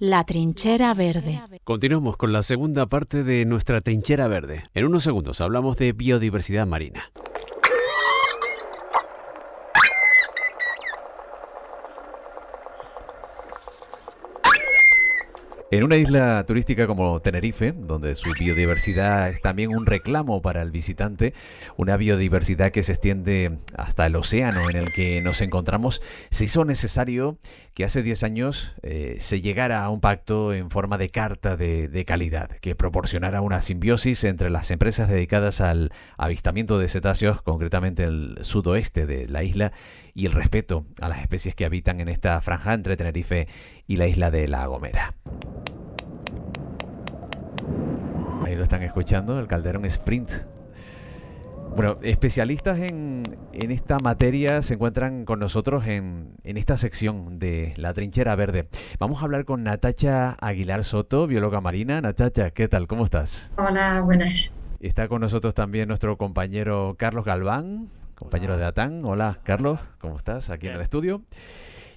La trinchera verde. Continuamos con la segunda parte de nuestra trinchera verde. En unos segundos hablamos de biodiversidad marina. En una isla turística como Tenerife, donde su biodiversidad es también un reclamo para el visitante, una biodiversidad que se extiende hasta el océano en el que nos encontramos, se hizo necesario que hace 10 años eh, se llegara a un pacto en forma de carta de, calidad, que proporcionara una simbiosis entre las empresas dedicadas al avistamiento de cetáceos, concretamente el sudoeste de la isla, y el respeto a las especies que habitan en esta franja entre Tenerife y la isla de La Gomera. Ahí lo están escuchando, el Calderón Sprint. Bueno, especialistas en, en esta materia se encuentran con nosotros en, en, esta sección de La Trinchera Verde. Vamos a hablar con Natacha Aguilar Soto, bióloga marina. Natacha, ¿qué tal? ¿Cómo estás? Hola, buenas. Está con nosotros también nuestro compañero Carlos Galván, compañero de ATAN. Hola, Carlos, ¿cómo estás? Aquí en el estudio.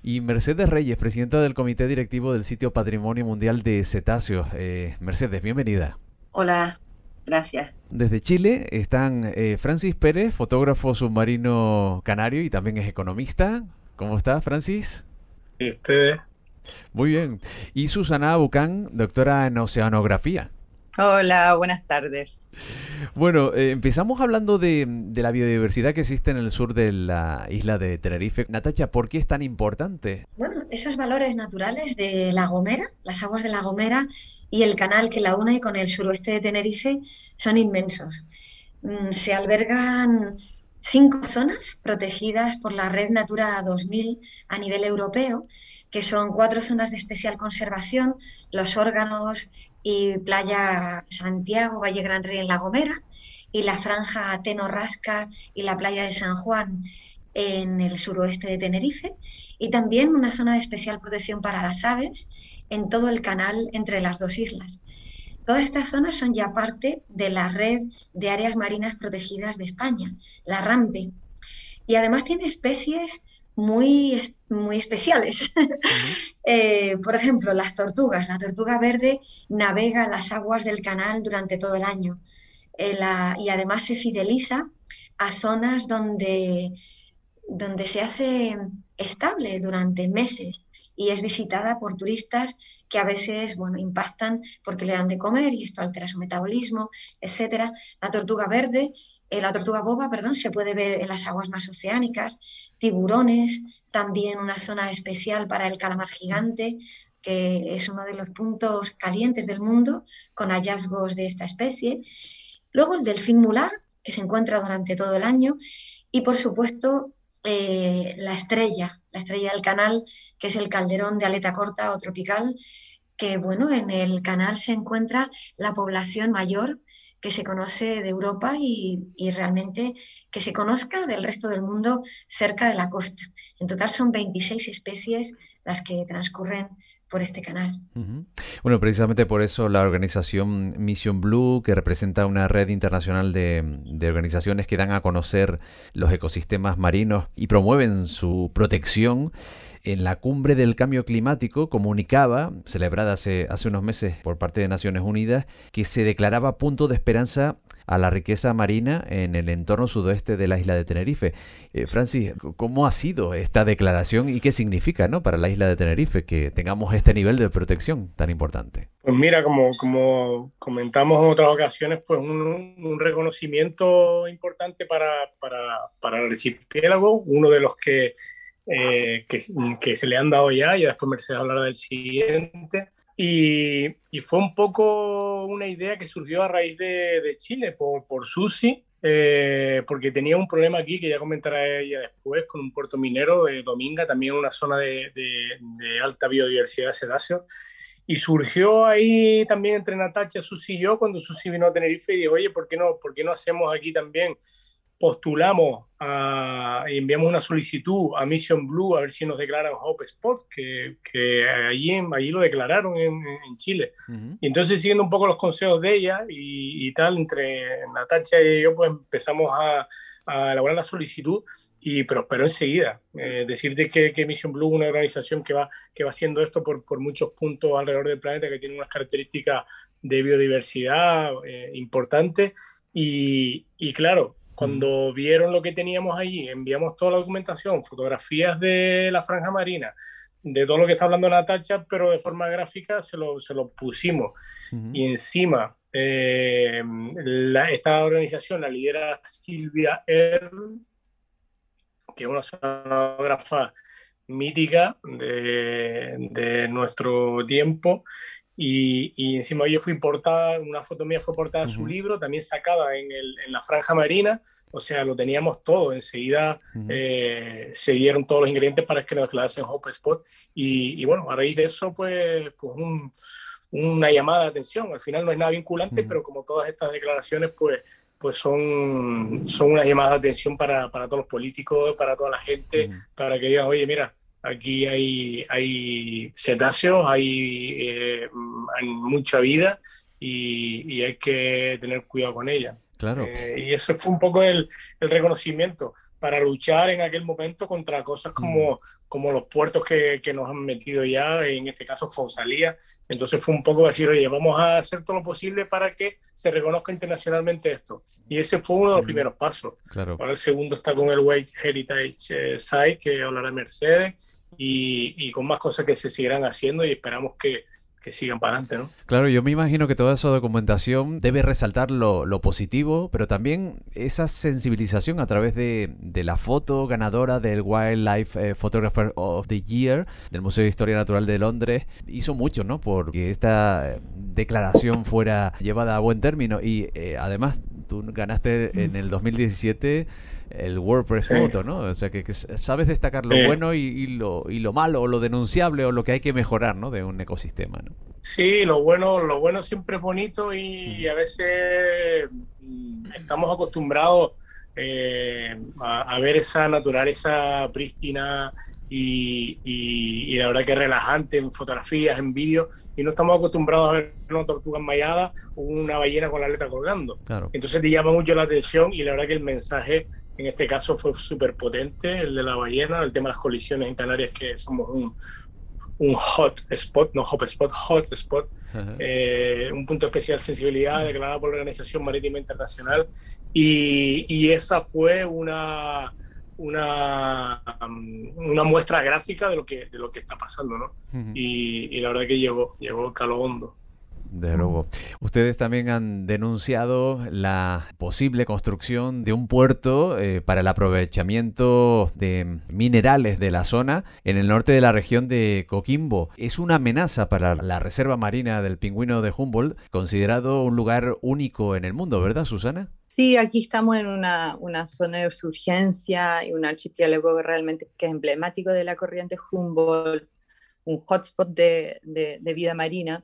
Y Mercedes Reyes, presidenta del Comité Directivo del Sitio Patrimonio Mundial de Cetáceos. Eh, Mercedes, bienvenida. Hola, gracias. Desde Chile están eh, Francis Pérez, fotógrafo submarino canario y también es economista. ¿Cómo está, Francis? ¿Y ustedes? Muy bien. Y Susana Bucán, doctora en oceanografía. Hola, buenas tardes. Bueno, eh, empezamos hablando de, de, la biodiversidad que existe en el sur de la isla de Tenerife. Natacha, ¿por qué es tan importante? Bueno, esos valores naturales de La Gomera, las aguas de La Gomera y el canal que la une con el suroeste de Tenerife son inmensos. Mm, se albergan cinco zonas protegidas por la Red Natura 2000 a nivel europeo, que son cuatro zonas de especial conservación, los órganos y Playa Santiago, Valle Gran Rey en La Gomera, y la franja Tenorrasca y la playa de San Juan en el suroeste de Tenerife, y también una zona de especial protección para las aves en todo el canal entre las dos islas. Todas estas zonas son ya parte de la red de áreas marinas protegidas de España, la RAMPE, y además tiene especies muy, muy especiales. Uh -huh. eh, por ejemplo, las tortugas. La tortuga verde navega las aguas del canal durante todo el año eh, la, y además se fideliza a zonas donde, donde se hace estable durante meses y es visitada por turistas que a veces bueno, impactan porque le dan de comer y esto altera su metabolismo, etc. La tortuga verde eh, la tortuga boba, perdón, se puede ver en las aguas más oceánicas, tiburones, también una zona especial para el calamar gigante, que es uno de los puntos calientes del mundo con hallazgos de esta especie. Luego el delfín mular, que se encuentra durante todo el año, y por supuesto eh, la estrella, la estrella del canal, que es el calderón de aleta corta o tropical, que bueno, en el canal se encuentra la población mayor que se conoce de Europa y, y, realmente que se conozca del resto del mundo cerca de la costa. En total son 26 especies las que transcurren por este canal. Bueno, precisamente por eso la organización Mission Blue, que representa una red internacional de, de, organizaciones que dan a conocer los ecosistemas marinos y promueven su protección, en la cumbre del cambio climático comunicaba, celebrada hace, unos meses por parte de Naciones Unidas, que se declaraba punto de esperanza a la riqueza marina en el entorno sudoeste de la isla de Tenerife. Eh, Francis, ¿cómo ha sido esta declaración y qué significa ¿no? para la isla de Tenerife que tengamos este nivel de protección tan importante? Pues mira, como, como comentamos en otras ocasiones, pues un, un reconocimiento importante para, para, para el archipiélago, uno de los que eh, que, que, se le han dado ya, y después Mercedes hablará del siguiente. Y, y, fue un poco una idea que surgió a raíz de, de Chile por, por Susi, eh, porque tenía un problema aquí que ya comentará ella después con un puerto minero de Dominga, también una zona de, de, de alta biodiversidad de cetáceos. Y surgió ahí también entre Natacha, Susi y yo, cuando Susi vino a Tenerife y dijo, oye, ¿por qué no, por qué no hacemos aquí también postulamos a, y enviamos una solicitud a Mission Blue a ver si nos declaran Hope Spot, que, que allí, allí lo declararon en, en Chile. Uh -huh. Y entonces, siguiendo un poco los consejos de ella y, y tal, entre Natacha y yo, pues empezamos a, a, elaborar la solicitud y prosperó enseguida. Eh, decirte que, que, Mission Blue es una organización que va, que va haciendo esto por, por muchos puntos alrededor del planeta, que tiene unas características de biodiversidad eh, importantes. Y, y, claro, cuando vieron lo que teníamos allí, enviamos toda la documentación, fotografías de la franja marina, de todo lo que está hablando Natacha, pero de forma gráfica se lo, se lo pusimos. Y encima, eh, esta organización la lidera Silvia Earl, que es una sonógrafa mítica de, de nuestro tiempo y, y, encima yo fui portada, una foto mía fue portada a su libro, también sacada en, el, en, la franja marina, o sea, lo teníamos todo, enseguida eh, se dieron todos los ingredientes para que nos declarasen Hope Spot y, y, bueno, a raíz de eso, pues, pues un, una llamada de atención, al final no es nada vinculante, pero como todas estas declaraciones, pues, pues son, son una llamada de atención para, para todos los políticos, para toda la gente, para que digan, oye, mira, Aquí hay, hay cetáceos, hay, eh, mucha vida y, y, hay que tener cuidado con ella. Claro. Eh, y ese fue un poco el, el, reconocimiento para luchar en aquel momento contra cosas como, mm. como los puertos que, que, nos han metido ya, en este caso Fonsalía. Entonces fue un poco decir, oye, vamos a hacer todo lo posible para que se reconozca internacionalmente esto. Y ese fue uno de los mm. primeros pasos. Claro. Ahora el segundo está con el White Heritage eh, Site, que hablará Mercedes, y, y con más cosas que se seguirán haciendo y esperamos que, sigan para adelante, ¿no? Claro, yo me imagino que toda esa documentación debe resaltar lo, positivo, pero también esa sensibilización a través de, de la foto ganadora del Wildlife eh, Photographer of the Year del Museo de Historia Natural de Londres hizo mucho, ¿no? Porque esta eh, declaración fuera llevada a buen término y eh, además tú ganaste en el 2017 el WordPress Photo, ¿no? O sea, que, que sabes destacar lo bueno y, y, lo, y lo malo, o lo denunciable, o lo que hay que mejorar, ¿no? De un ecosistema, ¿no? Sí, lo bueno, lo bueno siempre es bonito y a veces estamos acostumbrados eh, a, a, ver esa naturaleza prístina y, y, y, la verdad que relajante en fotografías, en vídeos, y no estamos acostumbrados a ver una tortuga enmayada o una ballena con la aleta colgando. Claro. Entonces te llama mucho la atención y la verdad que el mensaje en este caso fue súper potente, el de la ballena, el tema de las colisiones en Canarias, que somos un, un hot spot, no hot spot, hot spot, eh, un punto especial sensibilidad declarada por la Organización Marítima Internacional y, y esa fue una, una, um, una muestra gráfica de lo que, de lo que está pasando, ¿no? Uh -huh. y, y, la verdad que llegó, llegó calo hondo. Desde luego. Ustedes también han denunciado la posible construcción de un puerto eh, para el aprovechamiento de minerales de la zona en el norte de la región de Coquimbo. Es una amenaza para la Reserva Marina del Pingüino de Humboldt, considerado un lugar único en el mundo, ¿verdad, Susana? Sí, aquí estamos en una, zona de urgencia y un archipiélago realmente es emblemático de la corriente Humboldt un hotspot de, de, de, vida marina.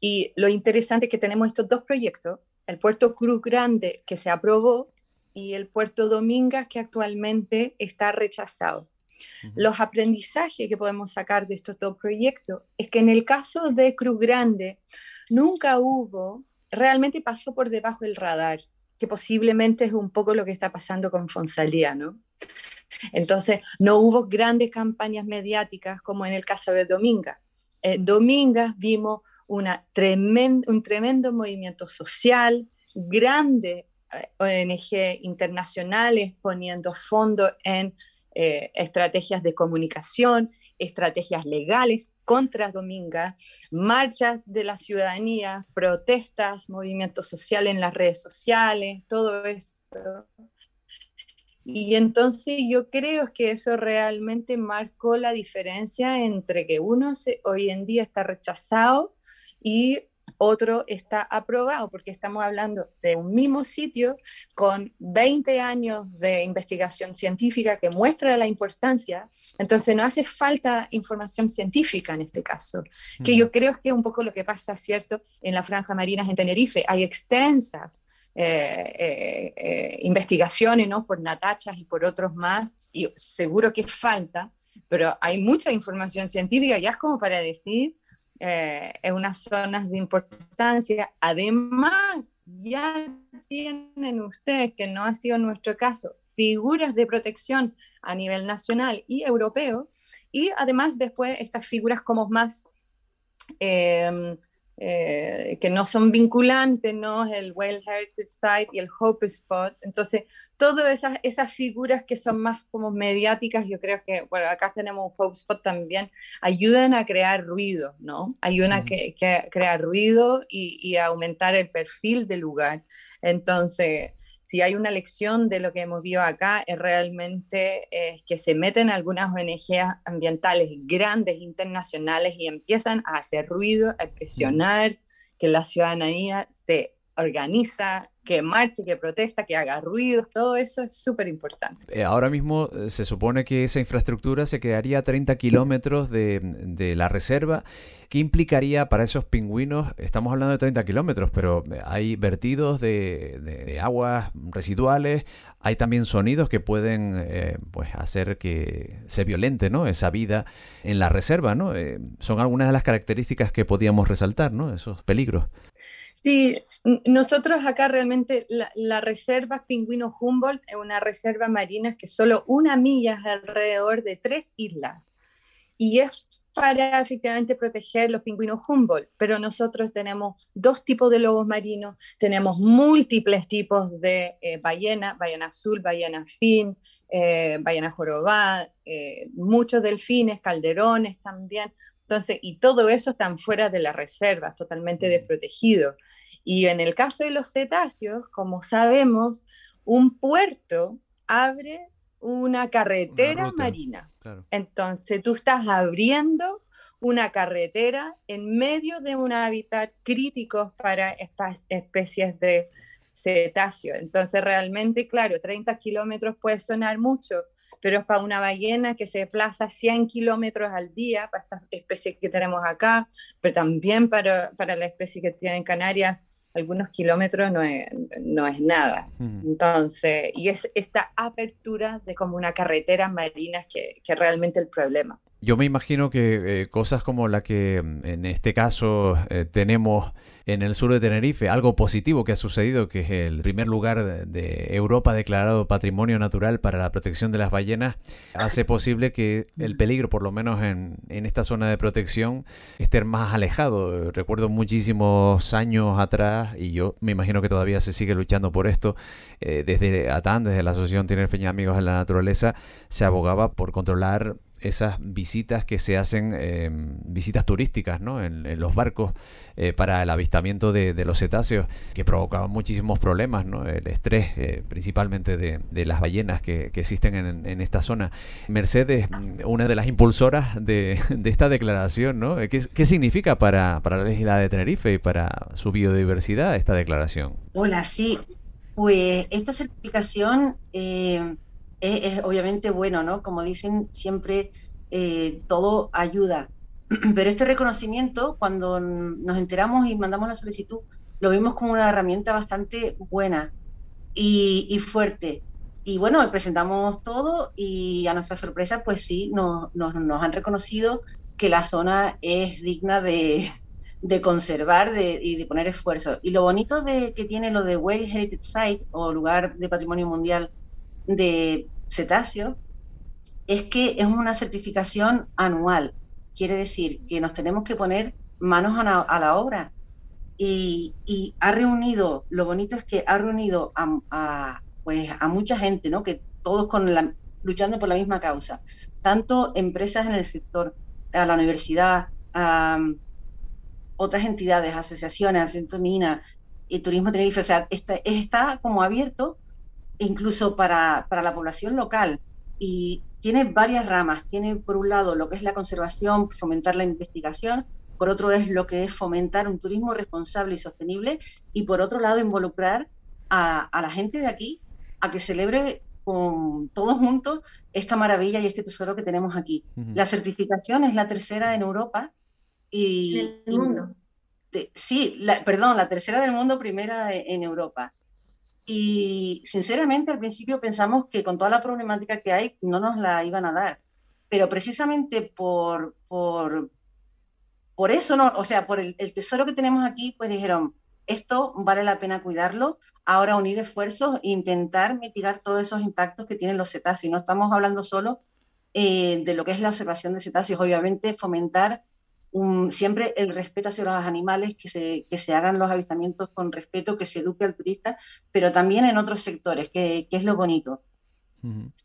Y lo interesante es que tenemos estos dos proyectos, el puerto Cruz Grande que se aprobó y el puerto Domingas que actualmente está rechazado. Uh -huh. Los aprendizajes que podemos sacar de estos dos proyectos es que en el caso de Cruz Grande nunca hubo, realmente pasó por debajo del radar, que posiblemente es un poco lo que está pasando con Fonsalía, ¿no? Entonces, no hubo grandes campañas mediáticas como en el caso de Dominga. En Domingas vimos un tremendo movimiento social, grandes eh, ONG internacionales poniendo fondos en eh, estrategias de comunicación, estrategias legales contra Dominga, marchas de la ciudadanía, protestas, movimientos sociales en las redes sociales, todo esto y entonces yo creo que eso realmente marcó la diferencia entre que uno se, hoy en día está rechazado y otro está aprobado, porque estamos hablando de un mismo sitio con 20 años de investigación científica que muestra la importancia, entonces no hace falta información científica en este caso, que yo creo que es un poco lo que pasa, ¿cierto?, en la franja marina en Tenerife. Hay extensas eh, eh, investigaciones ¿no? por Natachas y por otros más, y seguro que falta, pero hay mucha información científica, ya es como para decir, eh, en unas zonas de importancia. Además, ya tienen ustedes, que no ha sido nuestro caso, figuras de protección a nivel nacional y europeo, y además después estas figuras como más eh, que no son vinculantes, ¿no? El Whale Heritage Site y el Hope Spot. Entonces, todas esas, esas figuras que son más como mediáticas, yo creo que, bueno, acá tenemos un Hope Spot también, ayudan a crear ruido, ¿no? Ayudan a que, crear ruido y, y, a aumentar el perfil del lugar. Entonces, si hay una lección de lo que hemos visto acá, es realmente que se meten algunas ONG ambientales grandes internacionales y empiezan a hacer ruido, a presionar que la ciudadanía se organiza, que marche, que protesta, que haga ruidos, todo eso es súper importante. Eh, ahora mismo eh, se supone que esa infraestructura se quedaría a 30 kilómetros de, la reserva. ¿Qué implicaría para esos pingüinos? Estamos hablando de 30 kilómetros, pero eh, hay vertidos de, aguas residuales, hay también sonidos que pueden pues hacer que se violente ¿no? esa vida en la reserva. ¿no? son algunas de las características que podíamos resaltar, ¿no? esos peligros. Sí, nosotros acá realmente la, reserva Pingüino Humboldt es una reserva marina que solo una milla alrededor de tres islas. Y es para efectivamente proteger los pingüinos Humboldt, pero nosotros tenemos dos tipos de lobos marinos, tenemos múltiples tipos de eh, ballena, ballena azul, ballena fin, eh, ballena jorobada, eh, muchos delfines, calderones también, entonces, y todo eso están fuera de las reservas, totalmente desprotegido. Y en el caso de los cetáceos, como sabemos, un puerto abre una carretera marina. Entonces, tú estás abriendo una carretera en medio de un hábitat crítico para especies de cetáceos. Entonces, realmente, claro, 30 kilómetros puede sonar mucho, pero es para una ballena que se desplaza 100 kilómetros al día, para estas especies que tenemos acá, pero también para, para la especie que tienen Canarias, algunos kilómetros no es, no es nada. Entonces, y es esta apertura de como una carretera marina que, que realmente el problema. Yo me imagino que eh, cosas como la que mm, en este caso eh, tenemos en el sur de Tenerife, algo positivo que ha sucedido, que es el primer lugar de, Europa declarado Patrimonio Natural para la protección de las ballenas, hace posible que el peligro, por lo menos en, esta zona de protección, esté más alejado. Recuerdo muchísimos años atrás, y yo me imagino que todavía se sigue luchando por esto, eh, desde ATAN, desde la Asociación Tinerfeña Amigos de la Naturaleza, se abogaba por controlar esas visitas que se hacen, em, visitas turísticas, ¿no? En, los barcos eh, para el avistamiento de, los cetáceos, que provocaban muchísimos problemas, ¿no? El estrés, eh, principalmente de, las ballenas que, existen en, esta zona. Mercedes, una de las impulsoras de, esta declaración, ¿no? ¿Qué, significa para, para la isla de Tenerife y para su biodiversidad esta declaración? Hola, sí. Pues esta certificación es, obviamente bueno, ¿no? Como dicen siempre, eh, todo ayuda. Pero este reconocimiento, cuando nos enteramos y mandamos la solicitud, lo vimos como una herramienta bastante buena y, fuerte. Y bueno, presentamos todo y a nuestra sorpresa, pues sí, nos, han reconocido que la zona es digna de, de conservar y de poner esfuerzo. Y lo bonito de, que tiene lo de World Heritage Site o lugar de patrimonio mundial de cetáceo es que es una certificación anual. Quiere decir que nos tenemos que poner manos a la, obra. Y, ha reunido, lo bonito es que ha reunido a, pues, a mucha gente, ¿no? que todos con la, luchando por la misma causa, tanto empresas en el sector, a la universidad, a otras entidades, asociaciones, Asociación y Turismo Tenerife, o sea, está, está como abierto incluso para, para la población local. Y tiene varias ramas. Tiene, por un lado, lo que es la conservación, fomentar la investigación, por otro es lo que es fomentar un turismo responsable y sostenible, y por otro lado, involucrar a, la gente de aquí a que celebre con todos juntos esta maravilla y este tesoro que tenemos aquí. La certificación es la tercera en Europa y... el mundo. sí, perdón, la tercera del mundo, primera en Europa. Y sinceramente al principio pensamos que con toda la problemática que hay no nos la iban a dar. Pero precisamente por, por, por eso, no, o sea, por el, tesoro que tenemos aquí, pues dijeron, esto vale la pena cuidarlo, ahora unir esfuerzos e intentar mitigar todos esos impactos que tienen los cetáceos. No estamos hablando solo eh, de lo que es la observación de cetáceos, obviamente fomentar siempre el respeto hacia los animales, que se, que se hagan los avistamientos con respeto, que se eduque al turista, pero también en otros sectores, que, que es lo bonito.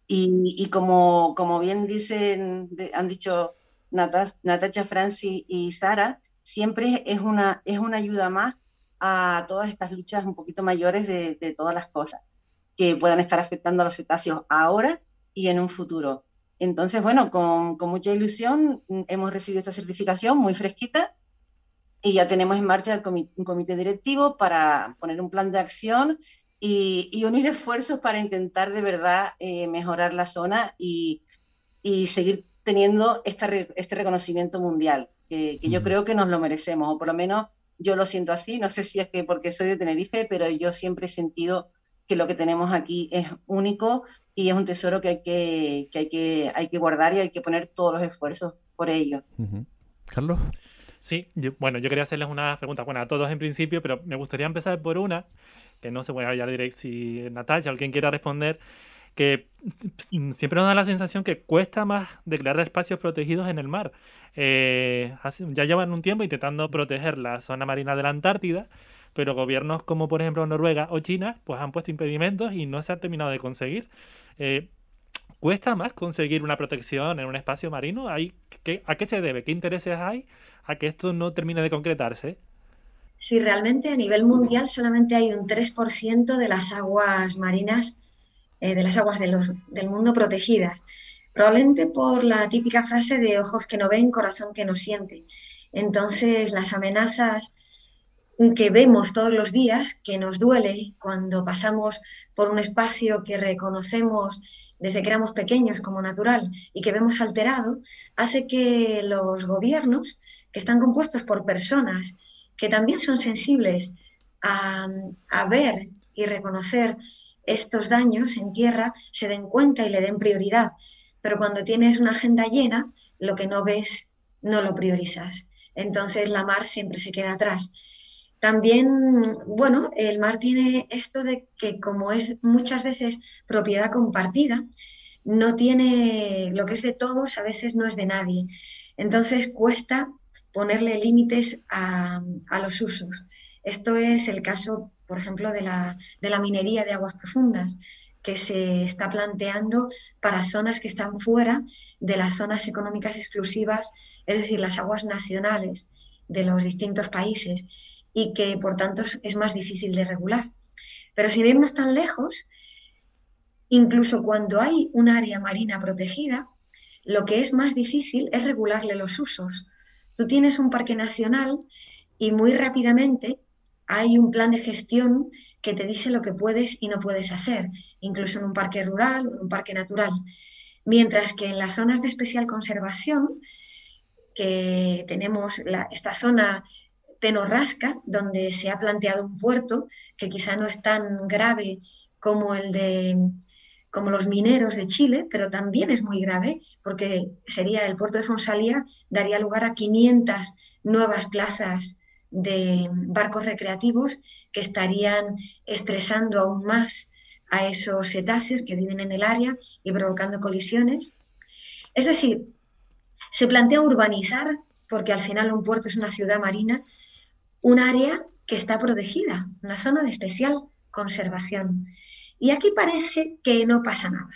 y, y, como, como bien dicen, han dicho Natacha, Francis y Sara, siempre es una, es una ayuda más a todas estas luchas un poquito mayores de, de todas las cosas que puedan estar afectando a los cetáceos ahora y en un futuro. Entonces, bueno, con, con, mucha ilusión mm, hemos recibido esta certificación muy fresquita y ya tenemos en marcha un comité directivo para poner un plan de acción y, y unir esfuerzos para intentar de verdad eh, mejorar la zona y, y seguir teniendo este reconocimiento mundial, que, que yo creo que nos lo merecemos, o por lo menos yo lo siento así, no sé si es que porque soy de Tenerife, pero yo siempre he sentido que lo que tenemos aquí es único y es un tesoro que hay que, que hay que, hay que guardar y hay que poner todos los esfuerzos por ello. Carlos. Sí, bueno, yo quería hacerles una pregunta, bueno, a todos en principio, pero me gustaría empezar por una, que no sé, bueno, ya diré si Natalia, alguien quiera responder, que siempre nos da la sensación que cuesta más declarar espacios protegidos en el mar. Eh, ya llevan un tiempo intentando proteger la zona marina de la Antártida, pero gobiernos como por ejemplo Noruega o China pues han puesto impedimentos y no se ha terminado de conseguir. Eh, ¿Cuesta más conseguir una protección en un espacio marino? ¿Hay, ¿A qué se debe? ¿Qué intereses hay a que esto no termine de concretarse? Sí, realmente a nivel mundial solamente hay un 3% de las aguas marinas, eh, de las aguas del mundo protegidas. Probablemente por la típica frase de ojos que no ven, corazón que no siente. Entonces, las amenazas que vemos todos los días, que nos duele cuando pasamos por un espacio que reconocemos desde que éramos pequeños como natural y que vemos alterado, hace que los gobiernos, que están compuestos por personas que también son sensibles a, a ver y reconocer estos daños en tierra, se den cuenta y le den prioridad. Pero cuando tienes una agenda llena, lo que no ves no lo priorizas. Entonces la mar siempre se queda atrás. También, bueno, el mar tiene esto de que como es muchas veces propiedad compartida, no tiene lo que es de todos, a veces no es de nadie. Entonces cuesta ponerle límites a, los usos. Esto es el caso, por ejemplo, de la, de la minería de aguas profundas que se está planteando para zonas que están fuera de las zonas económicas exclusivas, es decir, las aguas nacionales de los distintos países y que por tanto es más difícil de regular. Pero sin irnos tan lejos, incluso cuando hay un área marina protegida, lo que es más difícil es regularle los usos. Tú tienes un parque nacional y muy rápidamente hay un plan de gestión que te dice lo que puedes y no puedes hacer, incluso en un parque rural o en un parque natural. Mientras que en las zonas de especial conservación, que tenemos esta zona Tenorrasca, donde se ha planteado un puerto que quizá no es tan grave como el de como los mineros de Chile, pero también es muy grave porque sería el puerto de Fonsalía daría lugar a 500 nuevas plazas de barcos recreativos que estarían estresando aún más a esos cetáceos que viven en el área y provocando colisiones. Es decir, se plantea urbanizar, porque al final un puerto es una ciudad marina, un área que está protegida, una zona de especial conservación. Y aquí parece que no pasa nada.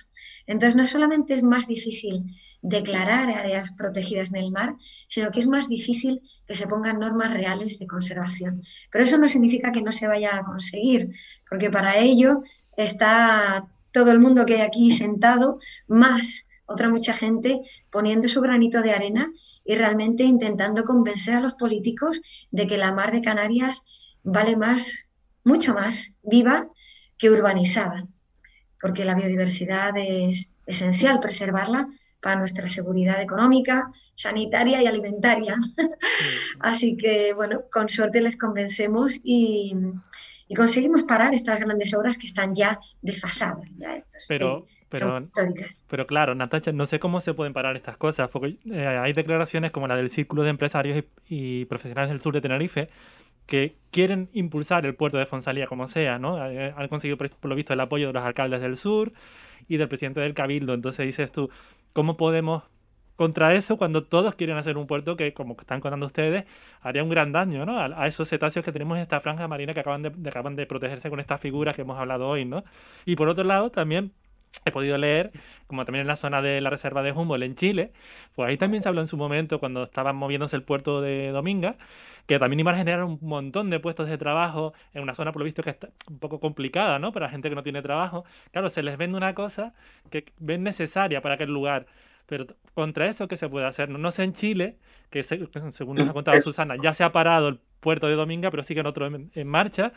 Entonces, no solamente es más difícil declarar áreas protegidas en el mar, sino que es más difícil que se pongan normas reales de conservación. Pero eso no significa que no se vaya a conseguir, porque para ello está todo el mundo que hay aquí sentado, más otra mucha gente poniendo su granito de arena y realmente intentando convencer a los políticos de que la mar de Canarias vale más, mucho más viva que urbanizada, porque la biodiversidad es esencial preservarla para nuestra seguridad económica, sanitaria y alimentaria. Así que, bueno, con suerte les convencemos y, conseguimos parar estas grandes obras que están ya desfasadas. Ya Pero, pero, pero claro, Natacha, no sé cómo se pueden parar estas cosas, porque eh, hay declaraciones como la del Círculo de Empresarios y, Profesionales del Sur de Tenerife que quieren impulsar el puerto de Fonsalía como sea, ¿no? Eh, han conseguido, por lo visto, el apoyo de los alcaldes del sur y del presidente del Cabildo. Entonces dices tú, ¿cómo podemos contra eso cuando todos quieren hacer un puerto que, como están contando ustedes, haría un gran daño ¿no? a, esos cetáceos que tenemos en esta franja marina que acaban de, acaban de protegerse con estas figuras que hemos hablado hoy. ¿no? Y por otro lado, también he podido leer, como también en la zona de la reserva de Humboldt en Chile, pues ahí también se habló en su momento cuando estaban moviéndose el puerto de Dominga, que también iba a generar un montón de puestos de trabajo en una zona, por lo visto, que está un poco complicada, ¿no? Para gente que no tiene trabajo. Claro, se les vende una cosa que ven necesaria para aquel lugar. Pero contra eso, ¿qué se puede hacer? No, sé en Chile, que según nos ha contado Susana, ya se ha parado el puerto de Dominga, pero sigue otro en, en marcha.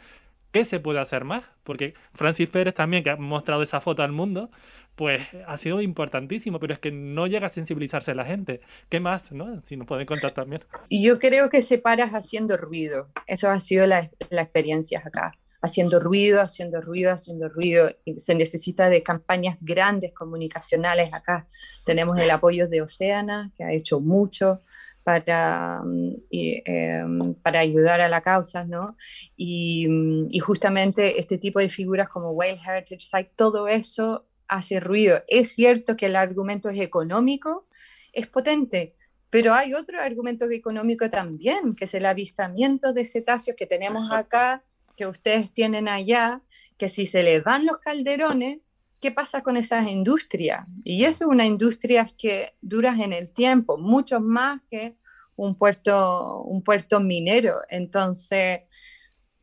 ¿Qué se puede hacer más? Porque Francis Pérez también, que ha mostrado esa foto al mundo, pues ha sido importantísimo, pero es que no llega a sensibilizarse la gente. ¿Qué más? No? Si nos pueden contar también. Yo creo que se paras haciendo ruido. Eso ha sido la, la experiencia acá haciendo ruido, haciendo ruido, haciendo ruido. Y se necesita de campañas grandes comunicacionales acá. Tenemos el apoyo de Oceana, que ha hecho mucho para, mm, em, para ayudar a la causa, ¿no? Y, mm, y, justamente este tipo de figuras como Whale Heritage Site, todo eso hace ruido. Es cierto que el argumento es económico, es potente, pero hay otro argumento económico también, que es el avistamiento de cetáceos que tenemos acá que ustedes tienen allá, que si se les van los calderones, ¿qué pasa con esas industrias? Y eso es una industria que dura en el tiempo, mucho más que un puerto, un puerto minero. Entonces,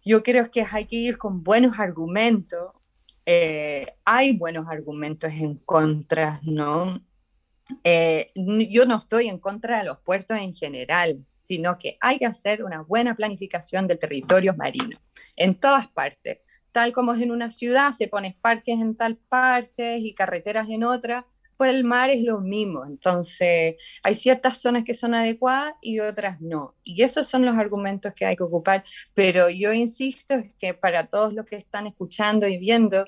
yo creo que hay que ir con buenos argumentos. Eh, hay buenos argumentos en contra, ¿no? Eh, yo no estoy en contra de los puertos en general, sino que hay que hacer una buena planificación del territorio marino en todas partes. Tal como es en una ciudad, se ponen parques en tal parte y carreteras en otra, pues el mar es lo mismo. Entonces, hay ciertas zonas que son adecuadas y otras no. Y esos son los argumentos que hay que ocupar. Pero yo insisto es que para todos los que están escuchando y viendo,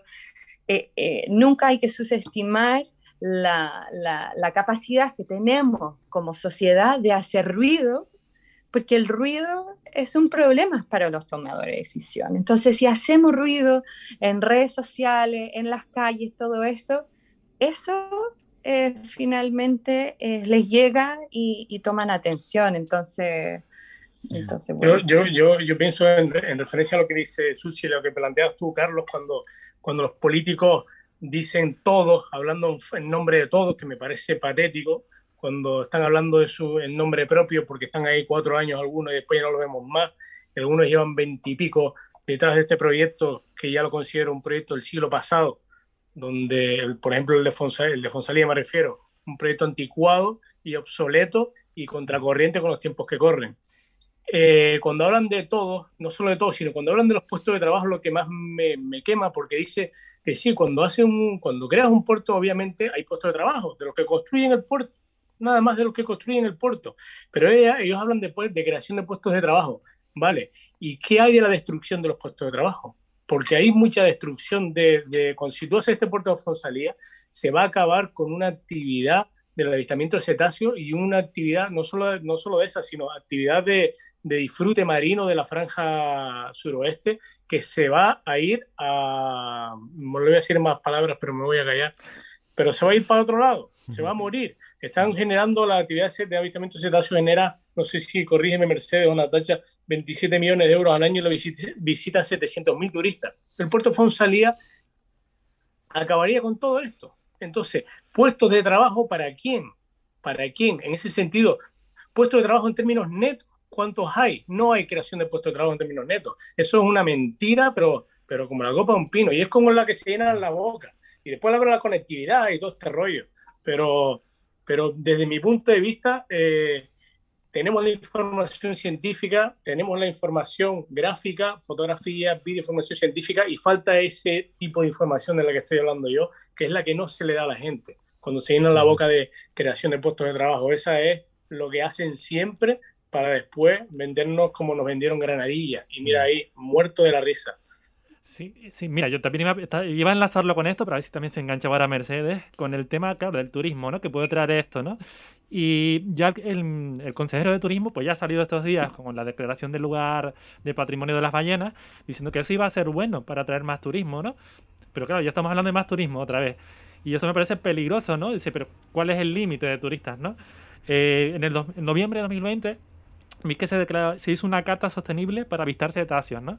eh, eh, nunca hay que subestimar la, la, capacidad que tenemos como sociedad de hacer ruido porque el ruido es un problema para los tomadores de decisión. Entonces, si hacemos ruido en redes sociales, en las calles, todo eso, eso eh, finalmente eh, les llega y, toman atención. Entonces, entonces yo, yo, yo, pienso en, referencia a lo que dice Susi, lo que planteas tú, Carlos, cuando, cuando los políticos dicen todos, hablando en nombre de todos, que me parece patético, cuando están hablando de su en nombre propio, porque están ahí cuatro años algunos y después ya no lo vemos más, algunos llevan veintipico detrás de este proyecto, que ya lo considero un proyecto del siglo pasado, donde, por ejemplo, el de, Fonsalía, el de Fonsalía me refiero, un proyecto anticuado y obsoleto y contracorriente con los tiempos que corren. Eh, cuando hablan de todo, no solo de todo, sino cuando hablan de los puestos de trabajo, lo que más me, me, quema, porque dice que sí, cuando, hace un, cuando creas un puerto, obviamente hay puestos de trabajo, de los que construyen el puerto, nada más de los que construyen el puerto. Pero ellos hablan de, de creación de puestos de trabajo, ¿vale? ¿Y qué hay de la destrucción de los puestos de trabajo? Porque hay mucha destrucción de, de si tú haces este puerto de Fonsalía, se va a acabar con una actividad del avistamiento de cetáceos y una actividad no solo, no solo de esa, sino actividad de, de, disfrute marino de la franja suroeste que se va a ir a, no le voy a decir más palabras, pero me voy a callar, pero se va a ir para otro lado se va a morir. Están generando la actividad de avistamiento cetáceo genera, no sé si corrígeme Mercedes o tacha 27 millones de euros al año y lo visitan 700 mil turistas. El puerto Fonsalía acabaría con todo esto. Entonces, puestos de trabajo para quién? ¿Para quién? En ese sentido, puestos de trabajo en términos netos, ¿cuántos hay? No hay creación de puestos de trabajo en términos netos. Eso es una mentira, pero, pero como la copa de un pino. Y es como la que se llena la boca. Y después habla de la conectividad y todo este rollo pero, pero desde mi punto de vista, eh, tenemos la información científica, tenemos la información gráfica, fotografía, video, información científica y falta ese tipo de información de la que estoy hablando yo, que es la que no se le da a la gente. Cuando se llena la boca de creación de puestos de trabajo, esa es lo que hacen siempre para después vendernos como nos vendieron Granadilla. Y mira ahí, muerto de la risa. Sí, sí, mira, yo también iba, a enlazarlo con esto, pero a ver si también se engancha ahora Mercedes con el tema, claro, del turismo, ¿no? Que puede traer esto, ¿no? Y ya el, el, consejero de turismo pues ya ha salido estos días con la declaración del lugar de patrimonio de las ballenas, diciendo que eso iba a ser bueno para atraer más turismo, ¿no? Pero claro, ya estamos hablando de más turismo otra vez. Y eso me parece peligroso, ¿no? Dice, pero ¿cuál es el límite de turistas, no? Eh, en, el en noviembre de 2020 vi que se, se hizo una carta sostenible para avistar cetáceos, ¿no?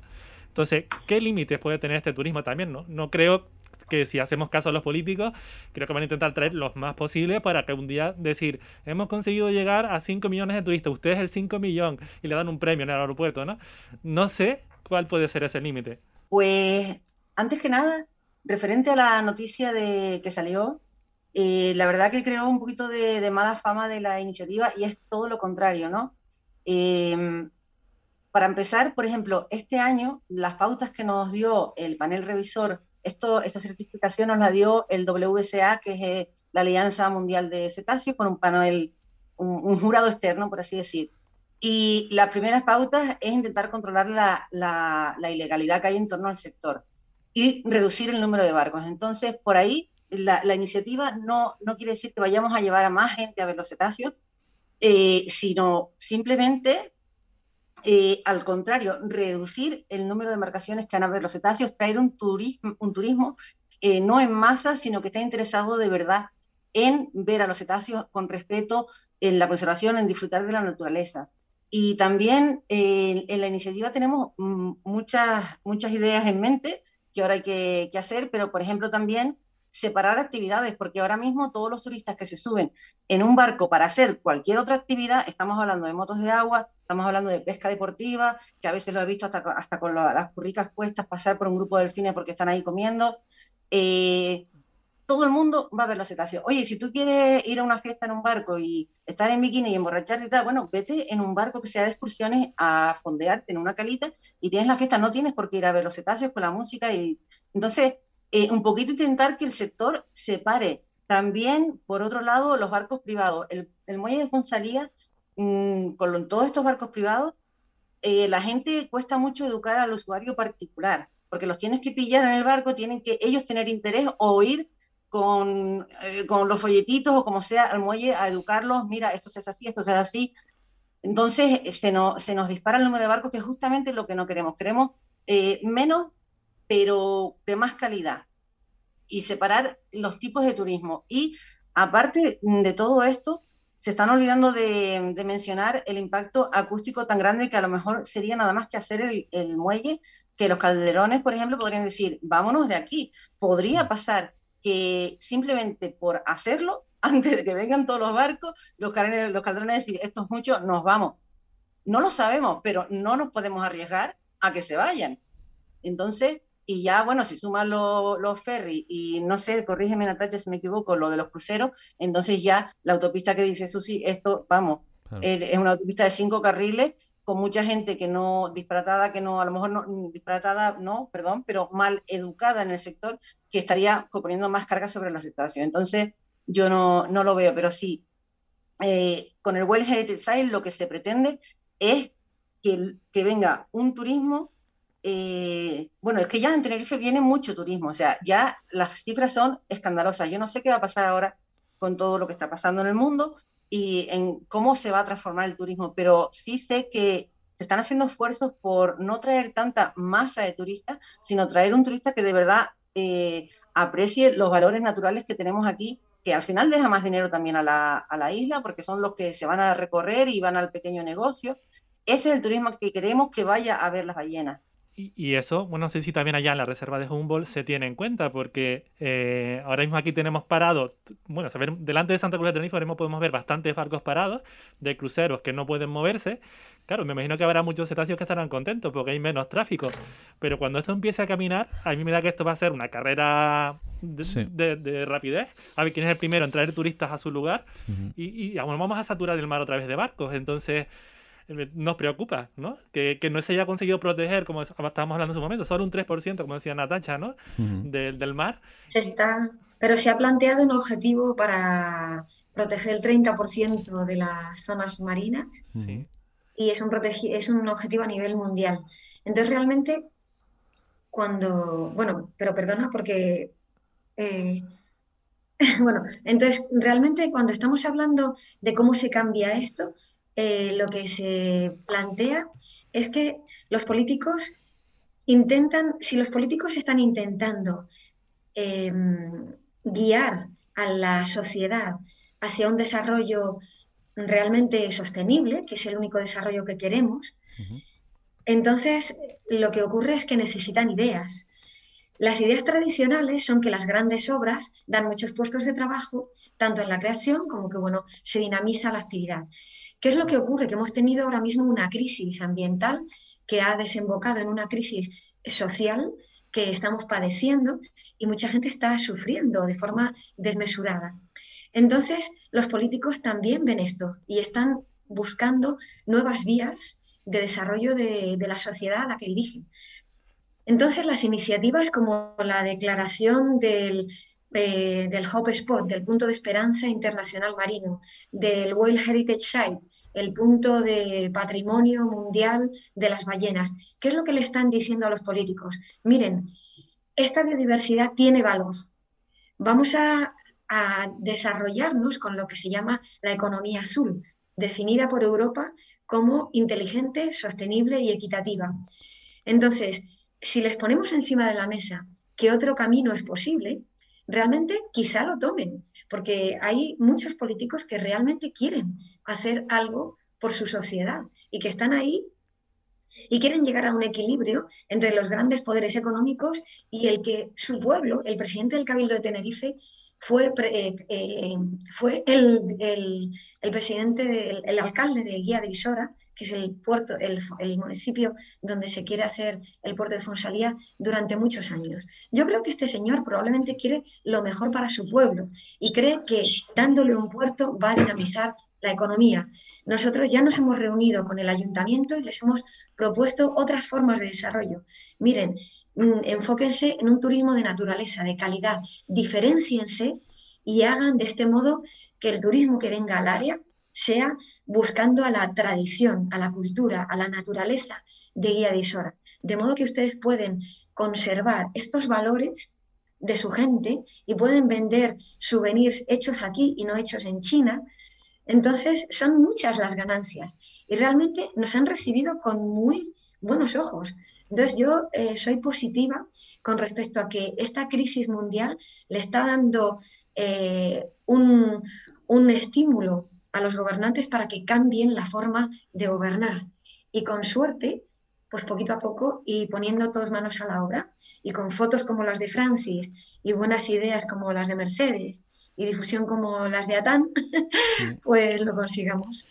Entonces, ¿qué límites puede tener este turismo también? No, no creo que si hacemos caso a los políticos, creo que van a intentar traer los más posible para que un día decir, hemos conseguido llegar a 5 millones de turistas, ustedes el 5 millón y le dan un premio en el aeropuerto, ¿no? No sé cuál puede ser ese límite. Pues, antes que nada, referente a la noticia de que salió, eh, la verdad que creó un poquito de, de, mala fama de la iniciativa y es todo lo contrario, ¿no? Eh, para empezar, por ejemplo, este año las pautas que nos dio el panel revisor, esto, esta certificación nos la dio el WSA, que es eh, la Alianza Mundial de Cetáceos, con un panel, un, jurado externo, por así decir. Y las primeras pautas es intentar controlar la, la, la, ilegalidad que hay en torno al sector y reducir el número de barcos. Entonces, por ahí, la, la iniciativa no, no quiere decir que vayamos a llevar a más gente a ver los cetáceos, eh, sino simplemente eh, al contrario, reducir el número de embarcaciones que van a ver los cetáceos, traer un turismo, un turismo eh, no en masa, sino que está interesado de verdad en ver a los cetáceos con respeto, en la conservación, en disfrutar de la naturaleza. Y también eh, en la iniciativa tenemos mm, muchas, muchas ideas en mente que ahora hay que, que hacer, pero por ejemplo también separar actividades, porque ahora mismo todos los turistas que se suben en un barco para hacer cualquier otra actividad, estamos hablando de motos de agua, estamos hablando de pesca deportiva, que a veces lo he visto hasta, hasta con las curricas puestas pasar por un grupo de delfines porque están ahí comiendo. Eh, todo el mundo va a ver los cetáceos. Oye, si tú quieres ir a una fiesta en un barco y estar en bikini y emborracharte y tal, bueno, vete en un barco que sea de excursiones a fondearte en una calita y tienes la fiesta, no tienes por qué ir a ver los cetáceos con la música y entonces eh, un poquito intentar que el sector se pare. También, por otro lado, los barcos privados. El, muelle de Fonsalía, mmm, con todos estos barcos privados, eh, la gente cuesta mucho educar al usuario particular, porque los tienes que pillar en el barco, tienen que ellos tener interés o ir con, eh, con los folletitos o como sea al muelle a educarlos, mira, esto se hace así, esto se hace así. Entonces se, no, se nos dispara el número de barcos, que es justamente lo que no queremos. Queremos menos pero de más calidad y separar los tipos de turismo. Y aparte de todo esto, se están olvidando de, mencionar el impacto acústico tan grande que a lo mejor sería nada más que hacer el, el, muelle, que los calderones, por ejemplo, podrían decir, vámonos de aquí. Podría pasar que simplemente por hacerlo, antes de que vengan todos los barcos, los, los calderones decir, esto es mucho, nos vamos. No lo sabemos, pero no nos podemos arriesgar a que se vayan. Entonces, y ya, bueno, si suman los ferries y no sé, corrígeme Natacha si me equivoco, lo de los cruceros, entonces ya la autopista que dice Susi, esto, vamos, eh, es una autopista de cinco carriles con mucha gente que no, disparatada, que no, a lo mejor no, disparatada, no, perdón, pero mal educada en el sector, que estaría poniendo más carga sobre la situación. Entonces, yo no, no lo veo, pero sí, eh, con el World Heritage Site lo que se pretende es que, que venga un turismo eh, bueno, es que ya en Tenerife viene mucho turismo, o sea, ya las cifras son escandalosas. Yo no sé qué va a pasar ahora con todo lo que está pasando en el mundo y en cómo se va a transformar el turismo, pero sí sé que se están haciendo esfuerzos por no traer tanta masa de turistas, sino traer un turista que de verdad eh, aprecie los valores naturales que tenemos aquí, que al final deja más dinero también a la, a la isla, porque son los que se van a recorrer y van al pequeño negocio. Ese es el turismo que queremos que vaya a ver las ballenas. Y, eso, bueno, no sé si también allá en la reserva de Humboldt se tiene en cuenta, porque eh, ahora mismo aquí tenemos parados, bueno, delante de Santa Cruz de Tenerife ahora mismo podemos ver bastantes barcos parados de cruceros que no pueden moverse. Claro, me imagino que habrá muchos cetáceos que estarán contentos porque hay menos tráfico, pero cuando esto empiece a caminar, a mí me da que esto va a ser una carrera de, rapidez, a ver quién es el primero en traer turistas a su lugar y, y bueno, vamos a saturar el mar otra vez de barcos, entonces nos preocupa, ¿no? Que, que, no se haya conseguido proteger, como estábamos hablando en su momento, solo un 3%, como decía Natacha, ¿no? del mar. Se está, pero se ha planteado un objetivo para proteger el 30% de las zonas marinas. Sí. Y es un, es un objetivo a nivel mundial. Entonces, realmente, cuando. Bueno, pero perdona, porque. Eh, bueno, entonces realmente cuando estamos hablando de cómo se cambia esto, eh, lo que se plantea es que los políticos intentan, si los políticos están intentando em, guiar a la sociedad hacia un desarrollo realmente sostenible, que es el único desarrollo que queremos, entonces lo que ocurre es que necesitan ideas. Las ideas tradicionales son que las grandes obras dan muchos puestos de trabajo, tanto en la creación como que bueno, se dinamiza la actividad. ¿Qué es lo que ocurre? Que hemos tenido ahora mismo una crisis ambiental que ha desembocado en una crisis social que estamos padeciendo y mucha gente está sufriendo de forma desmesurada. Entonces, los políticos también ven esto y están buscando nuevas vías de desarrollo de, la sociedad a la que dirigen. Entonces, las iniciativas como la declaración del, del Hope Spot, del punto de esperanza internacional marino, del World Heritage Site, el punto de patrimonio mundial de las ballenas. ¿Qué es lo que le están diciendo a los políticos? Miren, esta biodiversidad tiene valor. Vamos a, desarrollarnos con lo que se llama la economía azul, definida por Europa como inteligente, sostenible y equitativa. Entonces, si les ponemos encima de la mesa que otro camino es posible, realmente quizá lo tomen, porque hay muchos políticos que realmente quieren hacer algo por su sociedad y que están ahí y quieren llegar a un equilibrio entre los grandes poderes económicos y el que su pueblo, el presidente del Cabildo de Tenerife, fue, eh, eh, fue el, presidente, el alcalde de Guía de Isora, que es el puerto, el, municipio donde se quiere hacer el puerto de Fonsalía durante muchos años. Yo creo que este señor probablemente quiere lo mejor para su pueblo y cree que dándole un puerto va a dinamizar la economía. Nosotros ya nos hemos reunido con el ayuntamiento y les hemos propuesto otras formas de desarrollo. Miren, mm, enfóquense en un turismo de naturaleza, de calidad, diferenciense y hagan de este modo que el turismo que venga al área sea buscando a la tradición, a la cultura, a la naturaleza de Guía de Isora. De modo que ustedes pueden conservar estos valores de su gente y pueden vender souvenirs hechos aquí y no hechos en China. Entonces son muchas las ganancias y realmente nos han recibido con muy buenos ojos. Entonces yo eh, soy positiva con respecto a que esta crisis mundial le está dando eh, un, un estímulo a los gobernantes para que cambien la forma de gobernar. Y con suerte, pues poquito a poco y poniendo todos manos a la obra y con fotos como las de Francis y buenas ideas como las de Mercedes y difusión como las de Atán, pues lo consigamos.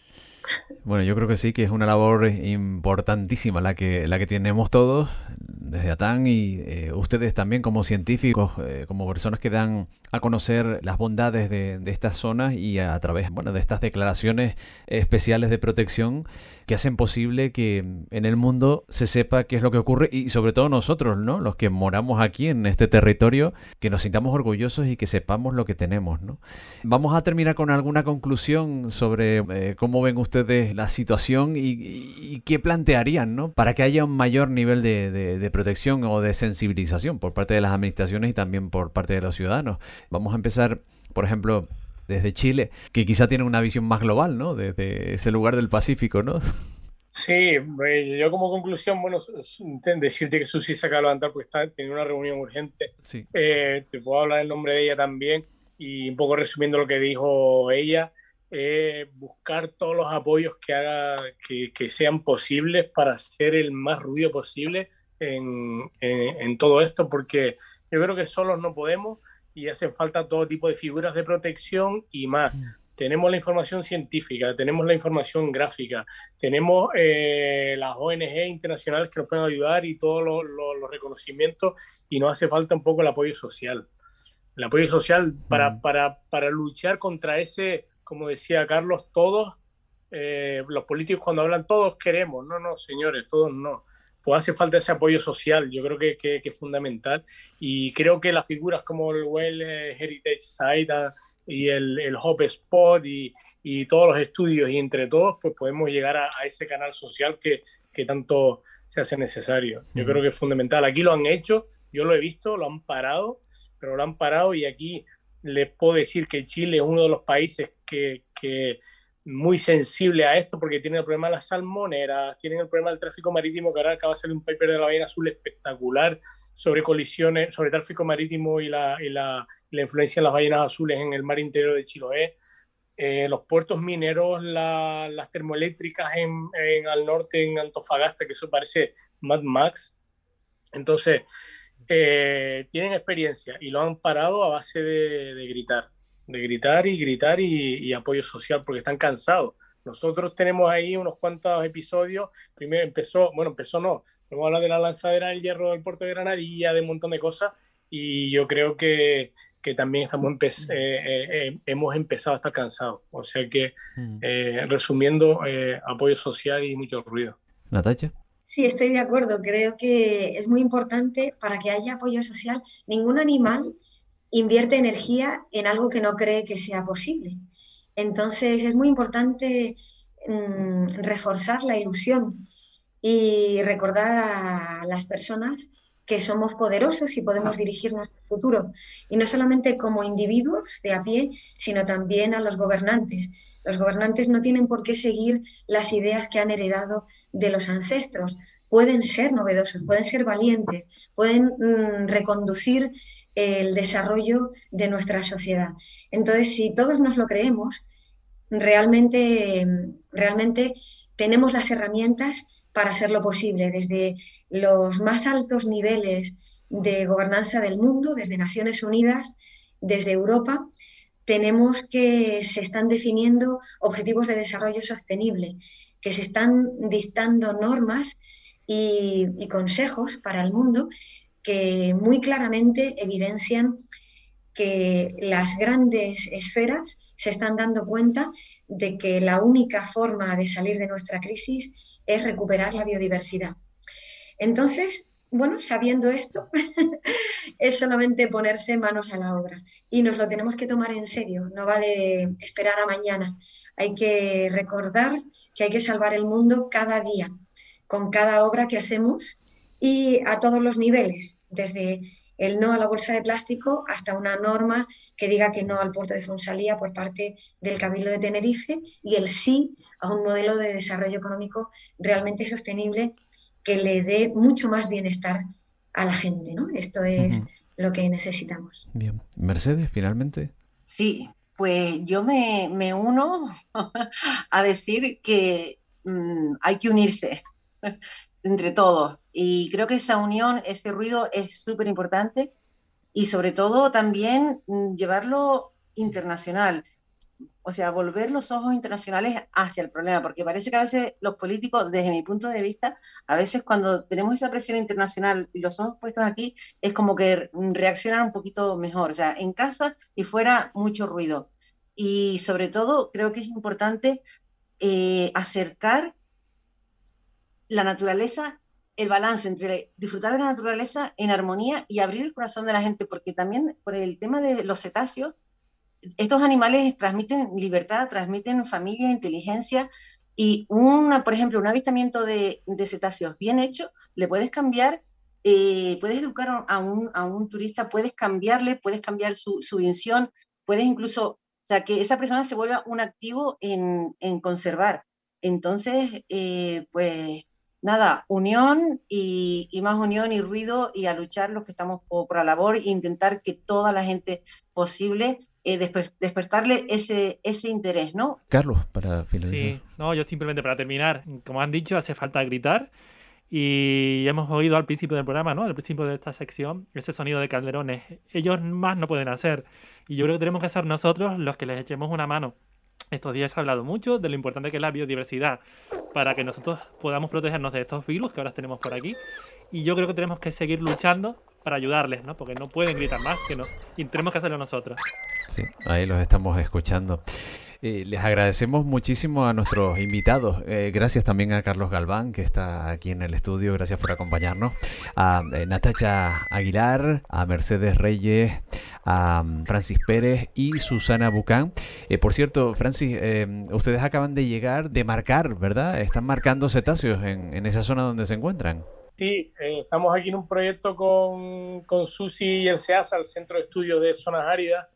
Bueno, yo creo que sí, que es una labor importantísima la que, la que tenemos todos, desde ATAN y eh, ustedes también como científicos, eh, como personas que dan a conocer las bondades de, de estas zonas y a, través bueno, de estas declaraciones especiales de protección que hacen posible que en el mundo se sepa qué es lo que ocurre y sobre todo nosotros, ¿no? Los que moramos aquí en este territorio, que nos sintamos orgullosos y que sepamos lo que tenemos, ¿no? Vamos a terminar con alguna conclusión sobre eh, cómo ven ustedes la situación y, qué plantearían, ¿no? Para que haya un mayor nivel de, de protección o de sensibilización por parte de las administraciones y también por parte de los ciudadanos. Vamos a empezar, por ejemplo, desde Chile, que quizá tiene una visión más global, ¿no? Desde ese lugar del Pacífico, ¿no? Sí, yo como conclusión, bueno, decirte que Susi se acaba de levantar porque está, tiene una reunión urgente. Sí. Eh, te puedo hablar el nombre de ella también y un poco resumiendo lo que dijo ella, eh, buscar todos los apoyos que, haga, que, que, sean posibles para hacer el más ruido posible en, en, en todo esto, porque yo creo que solos no podemos y hacen falta todo tipo de figuras de protección y más. Mm. Tenemos la información científica, tenemos la información gráfica, tenemos eh, las ONG internacionales que nos pueden ayudar y todos los, reconocimientos y nos hace falta un poco el apoyo social. El apoyo social para, mm. para, para luchar contra ese, como decía Carlos, todos, eh, los políticos cuando hablan todos queremos, no, no, señores, todos no pues hace falta ese apoyo social, yo creo que, que, es fundamental y creo que las figuras como el Well Heritage Site y el, el Hope Spot y, y, todos los estudios y entre todos pues podemos llegar a, ese canal social que, que, tanto se hace necesario. Yo creo que es fundamental. Aquí lo han hecho, yo lo he visto, lo han parado, pero lo han parado y aquí les puedo decir que Chile es uno de los países que, que muy sensible a esto porque tiene el problema de las salmoneras, tienen el problema del tráfico marítimo, que ahora acaba de salir un paper de la ballena azul espectacular sobre colisiones, sobre tráfico marítimo y la, y la, la influencia de las ballenas azules en el mar interior de Chiloé. Eh, los puertos mineros, la, las termoeléctricas en, en, al norte, en Antofagasta, que eso parece Mad Max. Entonces, eh, tienen experiencia y lo han parado a base de gritar de gritar y gritar y, apoyo social, porque están cansados. Nosotros tenemos ahí unos cuantos episodios. Primero empezó, bueno, empezó no, vamos a hablar de la lanzadera del hierro del puerto de Granadilla, de un montón de cosas, y yo creo que, que también estamos eh, eh, eh, hemos empezado a estar cansados. O sea que, mm. resumiendo, apoyo social y mucho ruido. Natacha. Sí, estoy de acuerdo. Creo que es muy importante para que haya apoyo social. Ningún animal invierte energía en algo que no cree que sea posible. Entonces es muy importante mm, reforzar la ilusión y recordar a las personas que somos poderosos y podemos dirigir nuestro futuro. Y no solamente como individuos de a pie, sino también a los gobernantes. Los gobernantes no tienen por qué seguir las ideas que han heredado de los ancestros. Pueden ser novedosos, pueden ser valientes, pueden mm, reconducir el desarrollo de nuestra sociedad. Entonces, si todos nos lo creemos, realmente, realmente tenemos las herramientas para hacerlo posible, desde los más altos niveles de gobernanza del mundo, desde Naciones Unidas, desde Europa, tenemos que se están definiendo objetivos de desarrollo sostenible, que se están dictando normas y, y consejos para el mundo que muy claramente evidencian que las grandes esferas se están dando cuenta de que la única forma de salir de nuestra crisis es recuperar la biodiversidad. Entonces, bueno, sabiendo esto, es solamente ponerse manos a la obra y nos lo tenemos que tomar en serio, no vale esperar a mañana. Hay que recordar que hay que salvar el mundo cada día, con cada obra que hacemos y a todos los niveles, desde el no a la bolsa de plástico hasta una norma que diga que no al puerto de Fonsalía por parte del Cabildo de Tenerife y el sí a un modelo de desarrollo económico realmente sostenible que le dé mucho más bienestar a la gente. ¿no? Esto es lo que necesitamos. Bien. Mercedes, finalmente. Sí, pues yo me, me uno a decir que mm, hay que unirse entre todos. Y creo que esa unión, ese ruido es súper importante y sobre todo también mm, llevarlo internacional, o sea, volver los ojos internacionales hacia el problema, porque parece que a veces los políticos, desde mi punto de vista, a veces cuando tenemos esa presión internacional y los ojos puestos aquí, es como que reaccionan un poquito mejor, o sea, en casa y fuera mucho ruido. Y sobre todo, creo que es importante eh, acercar la naturaleza, el balance entre disfrutar de la naturaleza en armonía y abrir el corazón de la gente, porque también por el tema de los cetáceos, estos animales transmiten libertad, transmiten familia, inteligencia, y una, por ejemplo, un avistamiento de, cetáceos bien hecho, le puedes cambiar, eh, puedes educar a un, a un, turista, puedes cambiarle, puedes cambiar su, su visión, puedes incluso, o sea, que esa persona se vuelva un activo en, en conservar. Entonces, eh, pues nada, unión y, más unión y ruido y a luchar los que estamos por, la labor e intentar que toda la gente posible eh, despertarle ese, ese interés, ¿no? Carlos, para finalizar. Sí, no, yo simplemente para terminar, como han dicho, hace falta gritar y hemos oído al principio del programa, ¿no? Al principio de esta sección, ese sonido de calderones. Ellos más no pueden hacer y yo creo que tenemos que ser nosotros los que les echemos una mano estos días se ha hablado mucho de lo importante que es la biodiversidad para que nosotros podamos protegernos de estos virus que ahora tenemos por aquí. Y yo creo que tenemos que seguir luchando para ayudarles, ¿no? Porque no pueden gritar más que nos, y tenemos que hacerlo nosotros. Sí, ahí los estamos escuchando. Eh, les agradecemos muchísimo a nuestros invitados. Eh, gracias también a Carlos Galván, que está aquí en el estudio. Gracias por acompañarnos. A eh, Natacha Aguilar, a Mercedes Reyes, a mm, Francis Pérez y Susana Bucán. por cierto, Francis, ustedes acaban de llegar, de marcar, ¿verdad? Están marcando cetáceos en, esa zona donde se encuentran. Sí, estamos aquí en un proyecto con, con Susi y el SEASA, el Centro de Estudios de Zonas Áridas,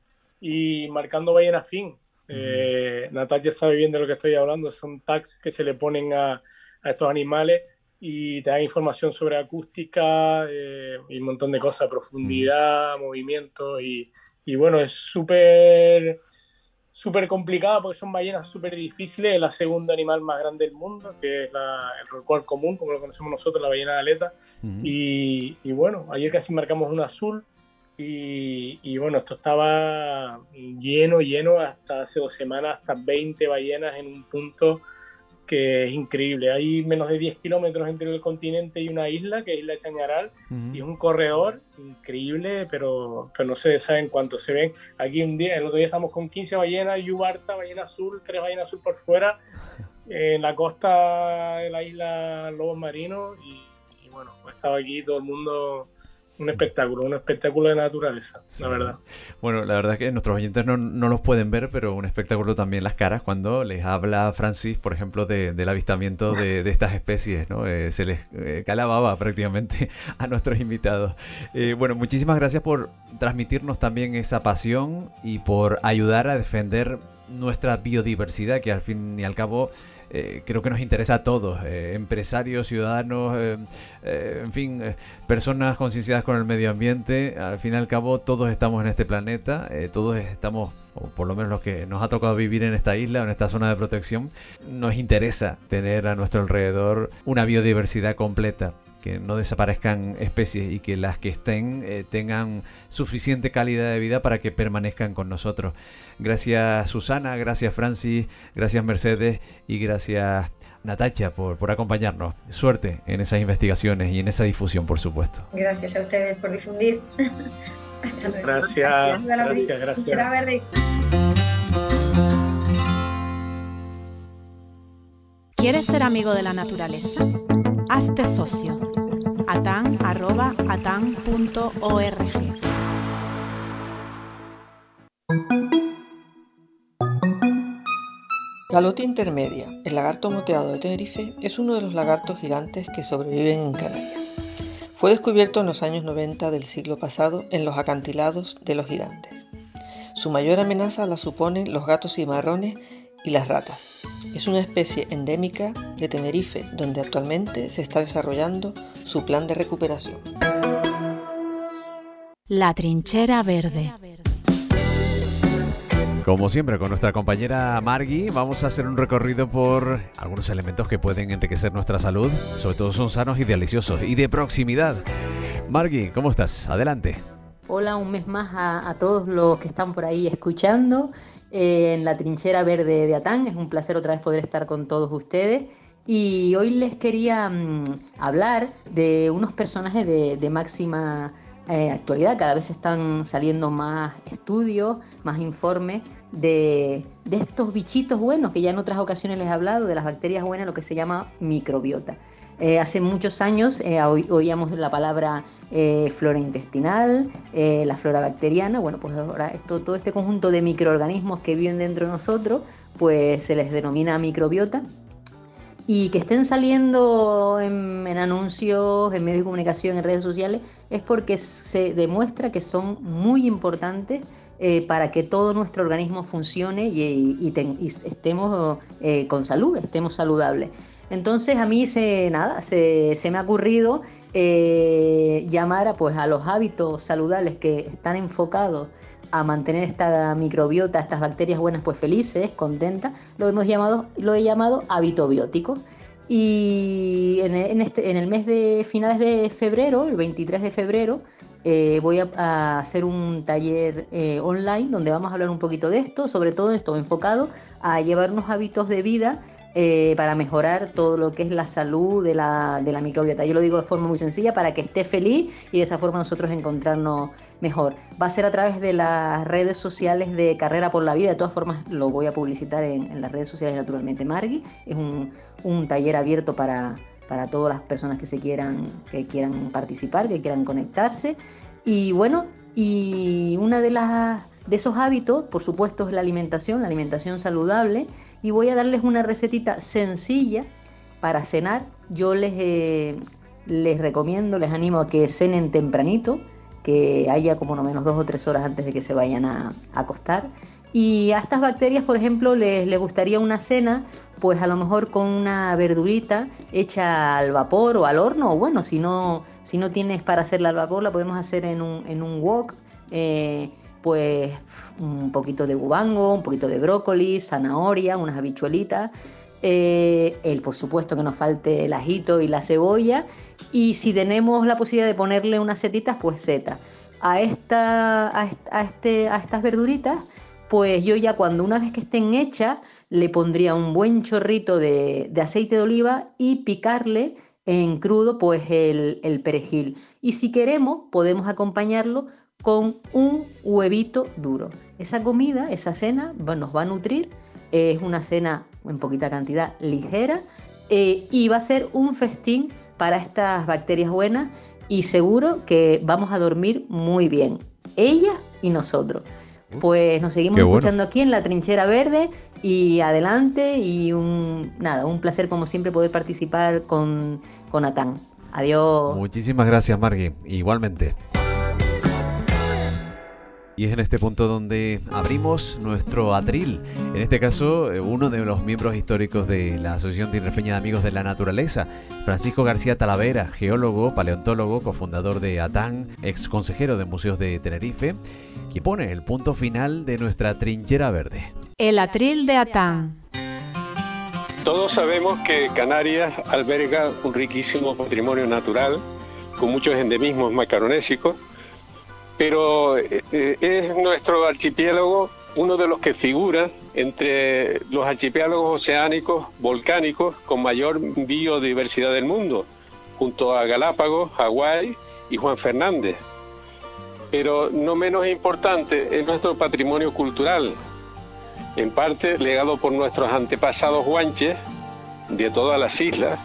y marcando ballena fin. Eh, Natalia sabe bien de lo que estoy hablando, son tags que se le ponen a, estos animales y te dan información sobre acústica eh, y un montón de cosas, profundidad, movimiento y, y bueno, es súper súper complicada porque son ballenas súper difíciles. Es la segunda animal más grande del mundo, que es el rorcual común, como lo conocemos nosotros, la ballena de aleta. y, y, bueno, ayer casi marcamos un azul. Y, y, bueno, esto estaba lleno, lleno hasta hace dos semanas, hasta 20 ballenas en un punto que es increíble. Hay menos de 10 kilómetros entre el continente y una isla, que es Isla Chañaral, y es un corredor increíble, pero, pero no se saben cuántos se ven. Aquí un día, el otro día estamos con 15 ballenas, Yubarta, ballena azul, tres ballenas azul por fuera, en la costa de la isla Lobos Marinos, y, y bueno, estaba aquí todo el mundo un espectáculo, un espectáculo de naturaleza, la verdad. Bueno, la verdad es que nuestros oyentes no, no, los pueden ver, pero un espectáculo también las caras cuando les habla Francis, por ejemplo, de, del avistamiento de, de, estas especies, ¿no? Eh, se les eh, calababa prácticamente a nuestros invitados. Eh, bueno, muchísimas gracias por transmitirnos también esa pasión y por ayudar a defender nuestra biodiversidad, que al fin y al cabo eh, creo que nos interesa a todos, eh, empresarios, ciudadanos, eh, en fin, personas concienciadas con el medio ambiente. Al fin y al cabo, todos estamos en este planeta, todos estamos, o por lo menos los que nos ha tocado vivir en esta isla en esta zona de protección, nos interesa tener a nuestro alrededor una biodiversidad completa que no desaparezcan especies y que las que estén eh, tengan suficiente calidad de vida para que permanezcan con nosotros. Gracias Susana, gracias Francis, gracias Mercedes y gracias Natacha por, por acompañarnos. Suerte en esas investigaciones y en esa difusión, por supuesto. Gracias a ustedes por difundir. gracias, gracias, gracias. ¿Quieres ser amigo de la naturaleza? Hazte socio. atan.org. Galote intermedia, el lagarto moteado de Tenerife, es uno de los lagartos gigantes que sobreviven en Canarias. Fue descubierto en los años 90 del siglo pasado en los acantilados de los gigantes. Su mayor amenaza la suponen los gatos y marrones y las ratas. Es una especie endémica de Tenerife, donde actualmente se está desarrollando su plan de recuperación. La trinchera verde. Como siempre, con nuestra compañera Margui, vamos a hacer un recorrido por algunos elementos que pueden enriquecer nuestra salud. Sobre todo son sanos y deliciosos y de proximidad. Margui, ¿cómo estás? Adelante. Hola, un mes más a, a todos los que están por ahí escuchando en la trinchera verde de Atán. Es un placer otra vez poder estar con todos ustedes. Y hoy les quería mm, hablar de unos personajes de, máxima eh, actualidad. Cada vez están saliendo más estudios, más informes de, estos bichitos buenos que ya en otras ocasiones les he hablado, de las bacterias buenas, lo que se llama microbiota. Eh, hace muchos años eh, oíamos la palabra eh, flora intestinal, la flora bacteriana. Bueno, pues ahora todo este conjunto de microorganismos que viven dentro de nosotros, pues se les denomina microbiota. Y que estén saliendo en, anuncios, en medios de comunicación, en redes sociales, es porque se demuestra que son muy importantes para que todo nuestro organismo funcione y, estemos con salud, estemos saludables. Entonces a mí se, nada, se, me ha ocurrido eh, llamar a, pues, a los hábitos saludables que están enfocados a mantener esta microbiota, estas bacterias buenas, pues felices, contentas, lo hemos llamado, lo he llamado hábito biótico. Y en, este, en el mes de finales de febrero, el 23 de febrero, eh, voy a, hacer un taller eh, online donde vamos a hablar un poquito de esto, sobre todo esto enfocado a llevar unos hábitos de vida eh, para mejorar todo lo que es la salud de la, de la microbiota. Yo lo digo de forma muy sencilla para que esté feliz y de esa forma nosotros encontrarnos mejor. Va a ser a través de las redes sociales de Carrera por la Vida. De todas formas, lo voy a publicitar en, las redes sociales naturalmente. Margui es un, un taller abierto para, para, todas las personas que se quieran, que quieran participar, que quieran conectarse. Y bueno, y una de las de esos hábitos, por supuesto, es la alimentación, la alimentación saludable y voy a darles una recetita sencilla para cenar. Yo les, eh, les recomiendo, les animo a que cenen tempranito, que haya como no menos dos o tres horas antes de que se vayan a, acostar. Y a estas bacterias, por ejemplo, les, les, gustaría una cena, pues a lo mejor con una verdurita hecha al vapor o al horno, o bueno, si no, si no tienes para hacerla al vapor, la podemos hacer en un, en un wok. Eh, pues un poquito de gubango, un poquito de brócoli, zanahoria, unas habichuelitas, eh, el por supuesto que nos falte el ajito y la cebolla y si tenemos la posibilidad de ponerle unas setitas, pues seta. A, esta, a, este, a estas verduritas, pues yo ya cuando una vez que estén hechas, le pondría un buen chorrito de, aceite de oliva y picarle en crudo pues el perejil. Y si queremos, podemos acompañarlo con un huevito duro. Esa comida, esa cena nos va a nutrir, es una cena en poquita cantidad ligera eh, y va a ser un festín para estas bacterias buenas y seguro que vamos a dormir muy bien, ella y nosotros. Pues nos seguimos escuchando aquí en la Trinchera Verde y adelante y un nada, un placer como siempre poder participar con, con Atán. Adiós. Muchísimas gracias, Margui. Igualmente. Y es en este punto donde abrimos nuestro atril. En este caso, eh, uno de los miembros históricos de la Asociación Tirrefeña de Amigos de la Naturaleza, Francisco García Talavera, geólogo, paleontólogo, cofundador de ATAN, ex consejero de Museos de Tenerife, que pone el punto final de nuestra trinchera verde. El atril de ATAN. Todos sabemos que Canarias alberga un riquísimo patrimonio natural con muchos endemismos macaronésicos pero eh, eh, es nuestro archipiélago uno de los que figura entre los archipiélagos oceánicos volcánicos con mayor biodiversidad del mundo, junto a Galápagos, Hawái y Juan Fernández. Pero no menos importante es nuestro patrimonio cultural, en parte legado por nuestros antepasados guanches de todas las islas,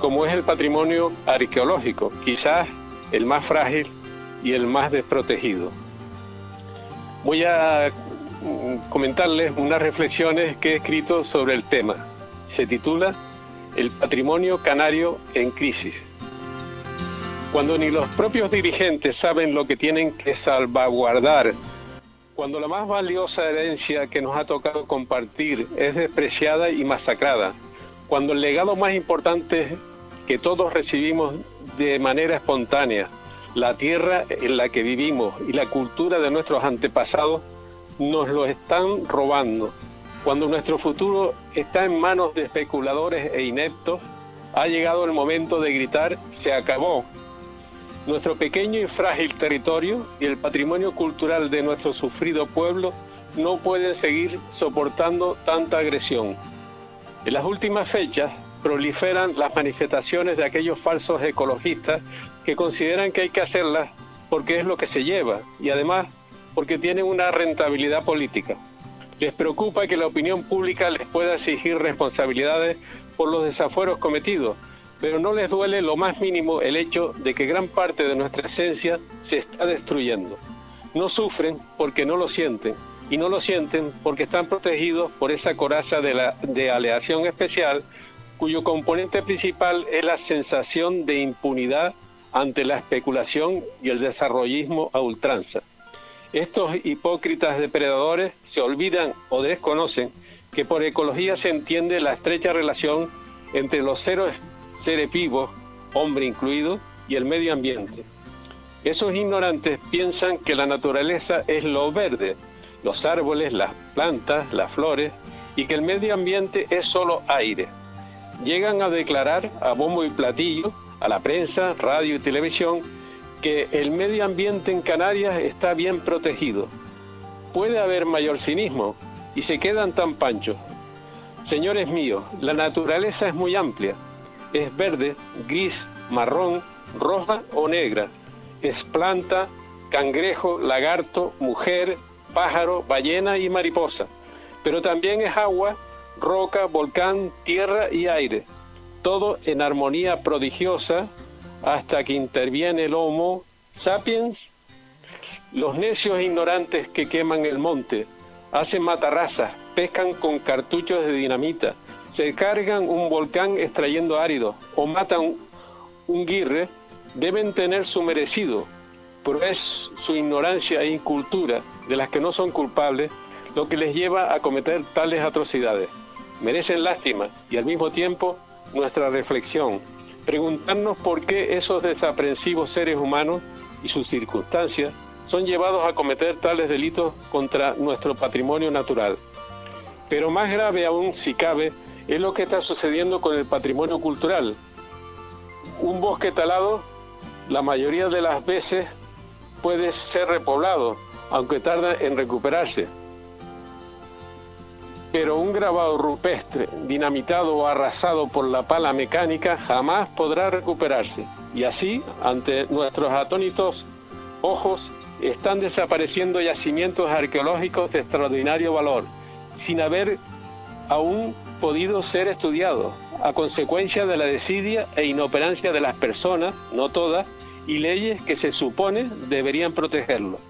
como es el patrimonio arqueológico, quizás el más frágil y el más desprotegido. Voy a mm, comentarles unas reflexiones que he escrito sobre el tema. Se titula El patrimonio canario en crisis. Cuando ni los propios dirigentes saben lo que tienen que salvaguardar, cuando la más valiosa herencia que nos ha tocado compartir es despreciada y masacrada, cuando el legado más importante que todos recibimos de manera espontánea, la tierra en la que vivimos y la cultura de nuestros antepasados nos lo están robando. Cuando nuestro futuro está en manos de especuladores e ineptos, ha llegado el momento de gritar, se acabó. Nuestro pequeño y frágil territorio y el patrimonio cultural de nuestro sufrido pueblo no pueden seguir soportando tanta agresión. En las últimas fechas proliferan las manifestaciones de aquellos falsos ecologistas que consideran que hay que hacerlas porque es lo que se lleva y además porque tienen una rentabilidad política. Les preocupa que la opinión pública les pueda exigir responsabilidades por los desafueros cometidos, pero no les duele lo más mínimo el hecho de que gran parte de nuestra esencia se está destruyendo. No sufren porque no lo sienten y no lo sienten porque están protegidos por esa coraza de, de aleación especial cuyo componente principal es la sensación de impunidad ante la especulación y el desarrollismo a ultranza. Estos hipócritas depredadores se olvidan o desconocen que por ecología se entiende la estrecha relación entre los seres, seres vivos, hombre incluido, y el medio ambiente. Esos ignorantes piensan que la naturaleza es lo verde, los árboles, las plantas, las flores, y que el medio ambiente es solo aire. Llegan a declarar a bombo y platillo a la prensa, radio y televisión que el medio ambiente en Canarias está bien protegido. Puede haber mayor cinismo y se quedan tan panchos. Señores míos, la naturaleza es muy amplia. Es verde, gris, marrón, roja o negra. Es planta, cangrejo, lagarto, mujer, pájaro, ballena y mariposa. Pero también es agua, roca, volcán, tierra y aire todo en armonía prodigiosa hasta que interviene el Homo sapiens. Los necios ignorantes que queman el monte, hacen matarrazas, pescan con cartuchos de dinamita, se cargan un volcán extrayendo árido o matan un guirre, deben tener su merecido. pero es su ignorancia e incultura de las que no son culpables lo que les lleva a cometer tales atrocidades. Merecen lástima y al mismo tiempo nuestra reflexión, preguntarnos por qué esos desaprensivos seres humanos y sus circunstancias son llevados a cometer tales delitos contra nuestro patrimonio natural. Pero más grave aún, si cabe, es lo que está sucediendo con el patrimonio cultural. Un bosque talado, la mayoría de las veces, puede ser repoblado, aunque tarda en recuperarse. Pero un grabado rupestre, dinamitado o arrasado por la pala mecánica, jamás podrá recuperarse. Y así, ante nuestros atónitos ojos, están desapareciendo yacimientos arqueológicos de extraordinario valor, sin haber aún podido ser estudiados, a consecuencia de la desidia e inoperancia de las personas, no todas, y leyes que se supone deberían protegerlo.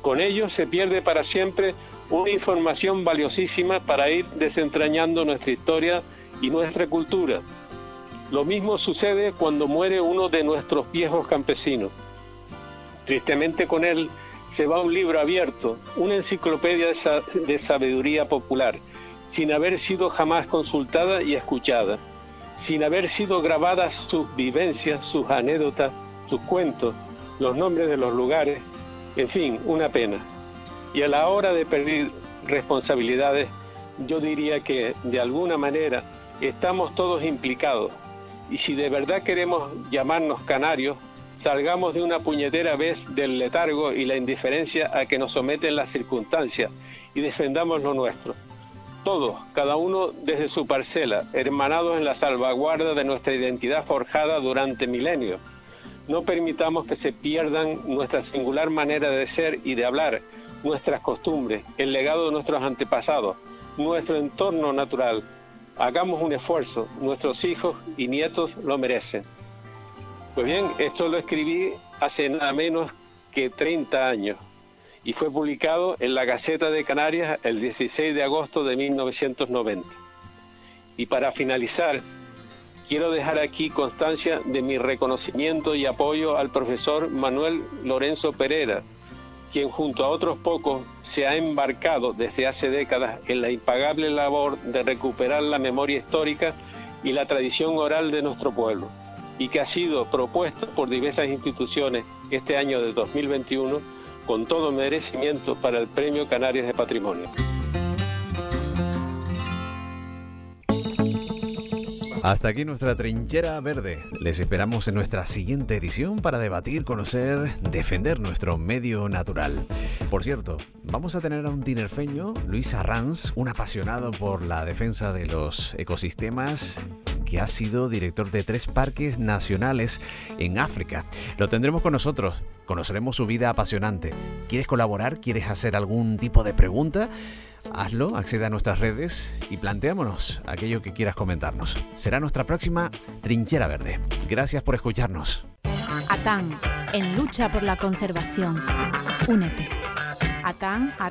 Con ello se pierde para siempre una información valiosísima para ir desentrañando nuestra historia y nuestra cultura. Lo mismo sucede cuando muere uno de nuestros viejos campesinos. Tristemente con él se va un libro abierto, una enciclopedia de, sabiduría popular, sin haber sido jamás consultada y escuchada, sin haber sido grabadas sus vivencias, sus anécdotas, sus cuentos, los nombres de los lugares, en fin, una pena. Y a la hora de pedir responsabilidades, yo diría que de alguna manera estamos todos implicados. Y si de verdad queremos llamarnos canarios, salgamos de una puñetera vez del letargo y la indiferencia a que nos someten las circunstancias y defendamos lo nuestro. Todos, cada uno desde su parcela, hermanados en la salvaguarda de nuestra identidad forjada durante milenios. No permitamos que se pierdan nuestra singular manera de ser y de hablar, nuestras costumbres, el legado de nuestros antepasados, nuestro entorno natural. Hagamos un esfuerzo, nuestros hijos y nietos lo merecen. Pues bien, esto lo escribí hace nada menos que 30 años y fue publicado en la Gaceta de Canarias el 16 de agosto de 1990. Y para finalizar, quiero dejar aquí constancia de mi reconocimiento y apoyo al profesor Manuel Lorenzo Pereira, quien junto a otros pocos se ha embarcado desde hace décadas en la impagable labor de recuperar la memoria histórica y la tradición oral de nuestro pueblo y que ha sido propuesto por diversas instituciones este año de 2021 con todo merecimiento para el Premio Canarias de Patrimonio. Hasta aquí nuestra trinchera verde. Les esperamos en nuestra siguiente edición para debatir, conocer, defender nuestro medio natural. Por cierto, vamos a tener a un tinerfeño, Luis Arranz, un apasionado por la defensa de los ecosistemas que ha sido director de tres parques nacionales en África. Lo tendremos con nosotros, conoceremos su vida apasionante. ¿Quieres colaborar? ¿Quieres hacer algún tipo de pregunta? Hazlo, accede a nuestras redes y planteámonos aquello que quieras comentarnos. Será nuestra próxima Trinchera Verde. Gracias por escucharnos. ATAN, en lucha por la conservación. Únete. atan.atan.org